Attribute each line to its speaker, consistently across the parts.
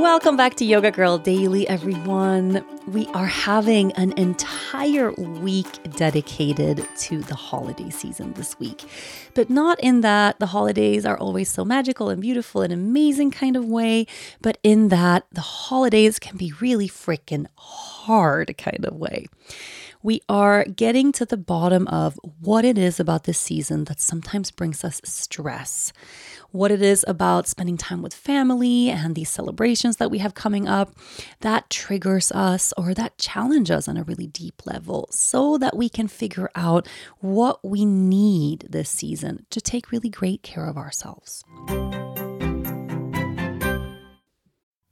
Speaker 1: Welcome back to Yoga Girl Daily, everyone. We are having an entire week dedicated to the holiday season this week. But not in that the holidays are always so magical and beautiful and amazing kind of way, but in that the holidays can be really freaking hard kind of way we are getting to the bottom of what it is about this season that sometimes brings us stress what it is about spending time with family and these celebrations that we have coming up that triggers us or that challenges us on a really deep level so that we can figure out what we need this season to take really great care of ourselves.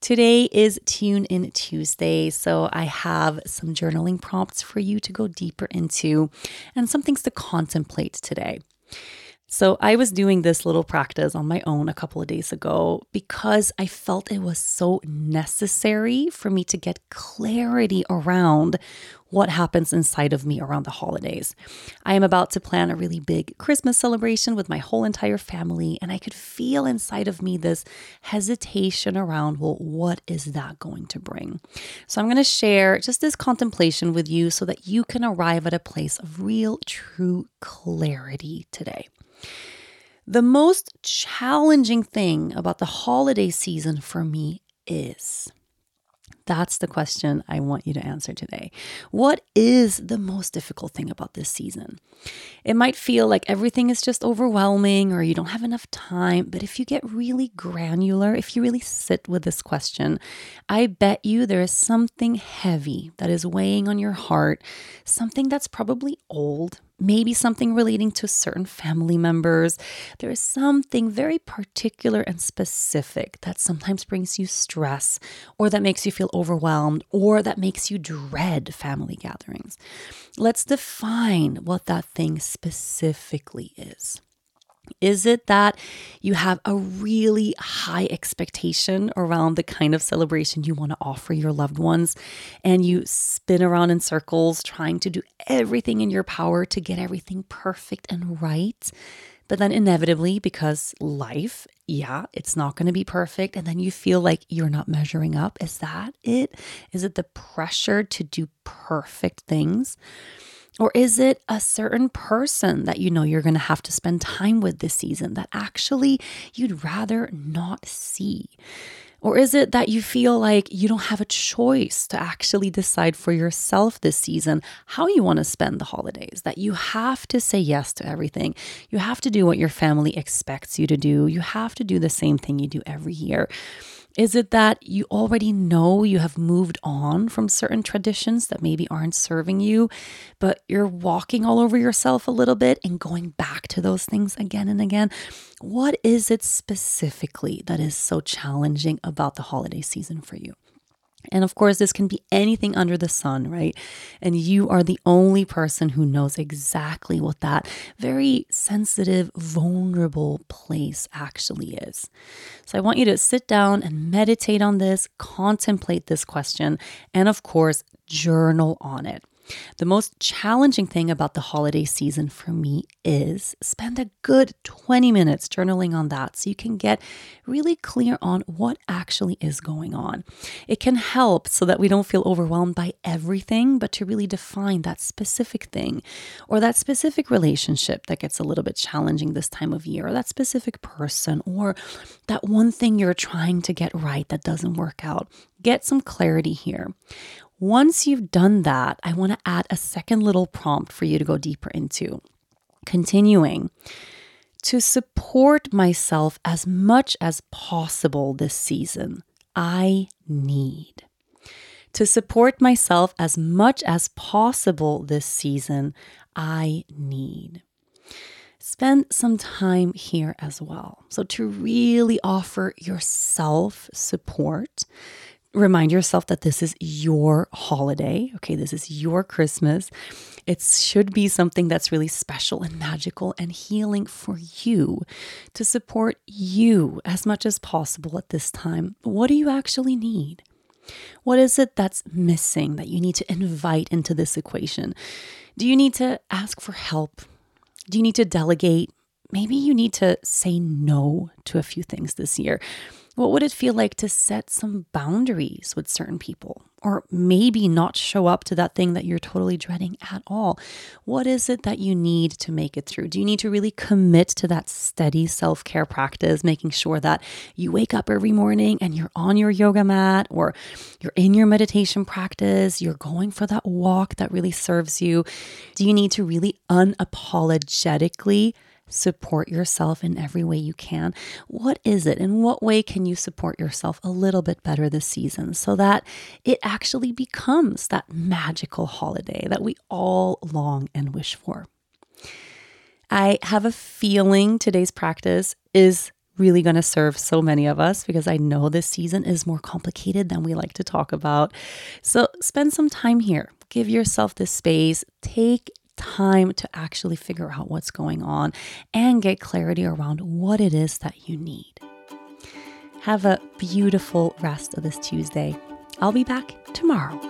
Speaker 1: Today is Tune In Tuesday, so I have some journaling prompts for you to go deeper into and some things to contemplate today. So, I was doing this little practice on my own a couple of days ago because I felt it was so necessary for me to get clarity around what happens inside of me around the holidays. I am about to plan a really big Christmas celebration with my whole entire family, and I could feel inside of me this hesitation around, well, what is that going to bring? So, I'm going to share just this contemplation with you so that you can arrive at a place of real, true clarity today. The most challenging thing about the holiday season for me is that's the question I want you to answer today. What is the most difficult thing about this season? It might feel like everything is just overwhelming or you don't have enough time, but if you get really granular, if you really sit with this question, I bet you there is something heavy that is weighing on your heart, something that's probably old, maybe something relating to certain family members. There is something very particular and specific that sometimes brings you stress or that makes you feel overwhelmed or that makes you dread family gatherings. Let's define what that thing specifically is. Is it that you have a really high expectation around the kind of celebration you want to offer your loved ones and you spin around in circles trying to do everything in your power to get everything perfect and right? But then inevitably, because life, yeah, it's not going to be perfect. And then you feel like you're not measuring up. Is that it? Is it the pressure to do perfect things? Or is it a certain person that you know you're going to have to spend time with this season that actually you'd rather not see? Or is it that you feel like you don't have a choice to actually decide for yourself this season how you want to spend the holidays? That you have to say yes to everything. You have to do what your family expects you to do. You have to do the same thing you do every year. Is it that you already know you have moved on from certain traditions that maybe aren't serving you, but you're walking all over yourself a little bit and going back to those things again and again? What is it specifically that is so challenging about the holiday season for you? And of course, this can be anything under the sun, right? And you are the only person who knows exactly what that very sensitive, vulnerable place actually is. So I want you to sit down and meditate on this, contemplate this question, and of course, journal on it. The most challenging thing about the holiday season for me is spend a good 20 minutes journaling on that so you can get really clear on what actually is going on. It can help so that we don't feel overwhelmed by everything, but to really define that specific thing or that specific relationship that gets a little bit challenging this time of year, or that specific person, or that one thing you're trying to get right that doesn't work out. Get some clarity here. Once you've done that, I want to add a second little prompt for you to go deeper into. Continuing to support myself as much as possible this season, I need. To support myself as much as possible this season, I need. Spend some time here as well. So, to really offer yourself support, remind yourself that this is your holiday. Okay, this is your Christmas. It should be something that's really special and magical and healing for you to support you as much as possible at this time. What do you actually need? What is it that's missing that you need to invite into this equation? Do you need to ask for help? Do you need to delegate? Maybe you need to say no to a few things this year. What would it feel like to set some boundaries with certain people? Or maybe not show up to that thing that you're totally dreading at all? What is it that you need to make it through? Do you need to really commit to that steady self care practice, making sure that you wake up every morning and you're on your yoga mat or you're in your meditation practice, you're going for that walk that really serves you? Do you need to really unapologetically? Support yourself in every way you can. What is it? In what way can you support yourself a little bit better this season so that it actually becomes that magical holiday that we all long and wish for? I have a feeling today's practice is really going to serve so many of us because I know this season is more complicated than we like to talk about. So spend some time here. Give yourself this space. Take time to actually figure out what's going on and get clarity around what it is that you need. Have a beautiful rest of this Tuesday. I'll be back tomorrow.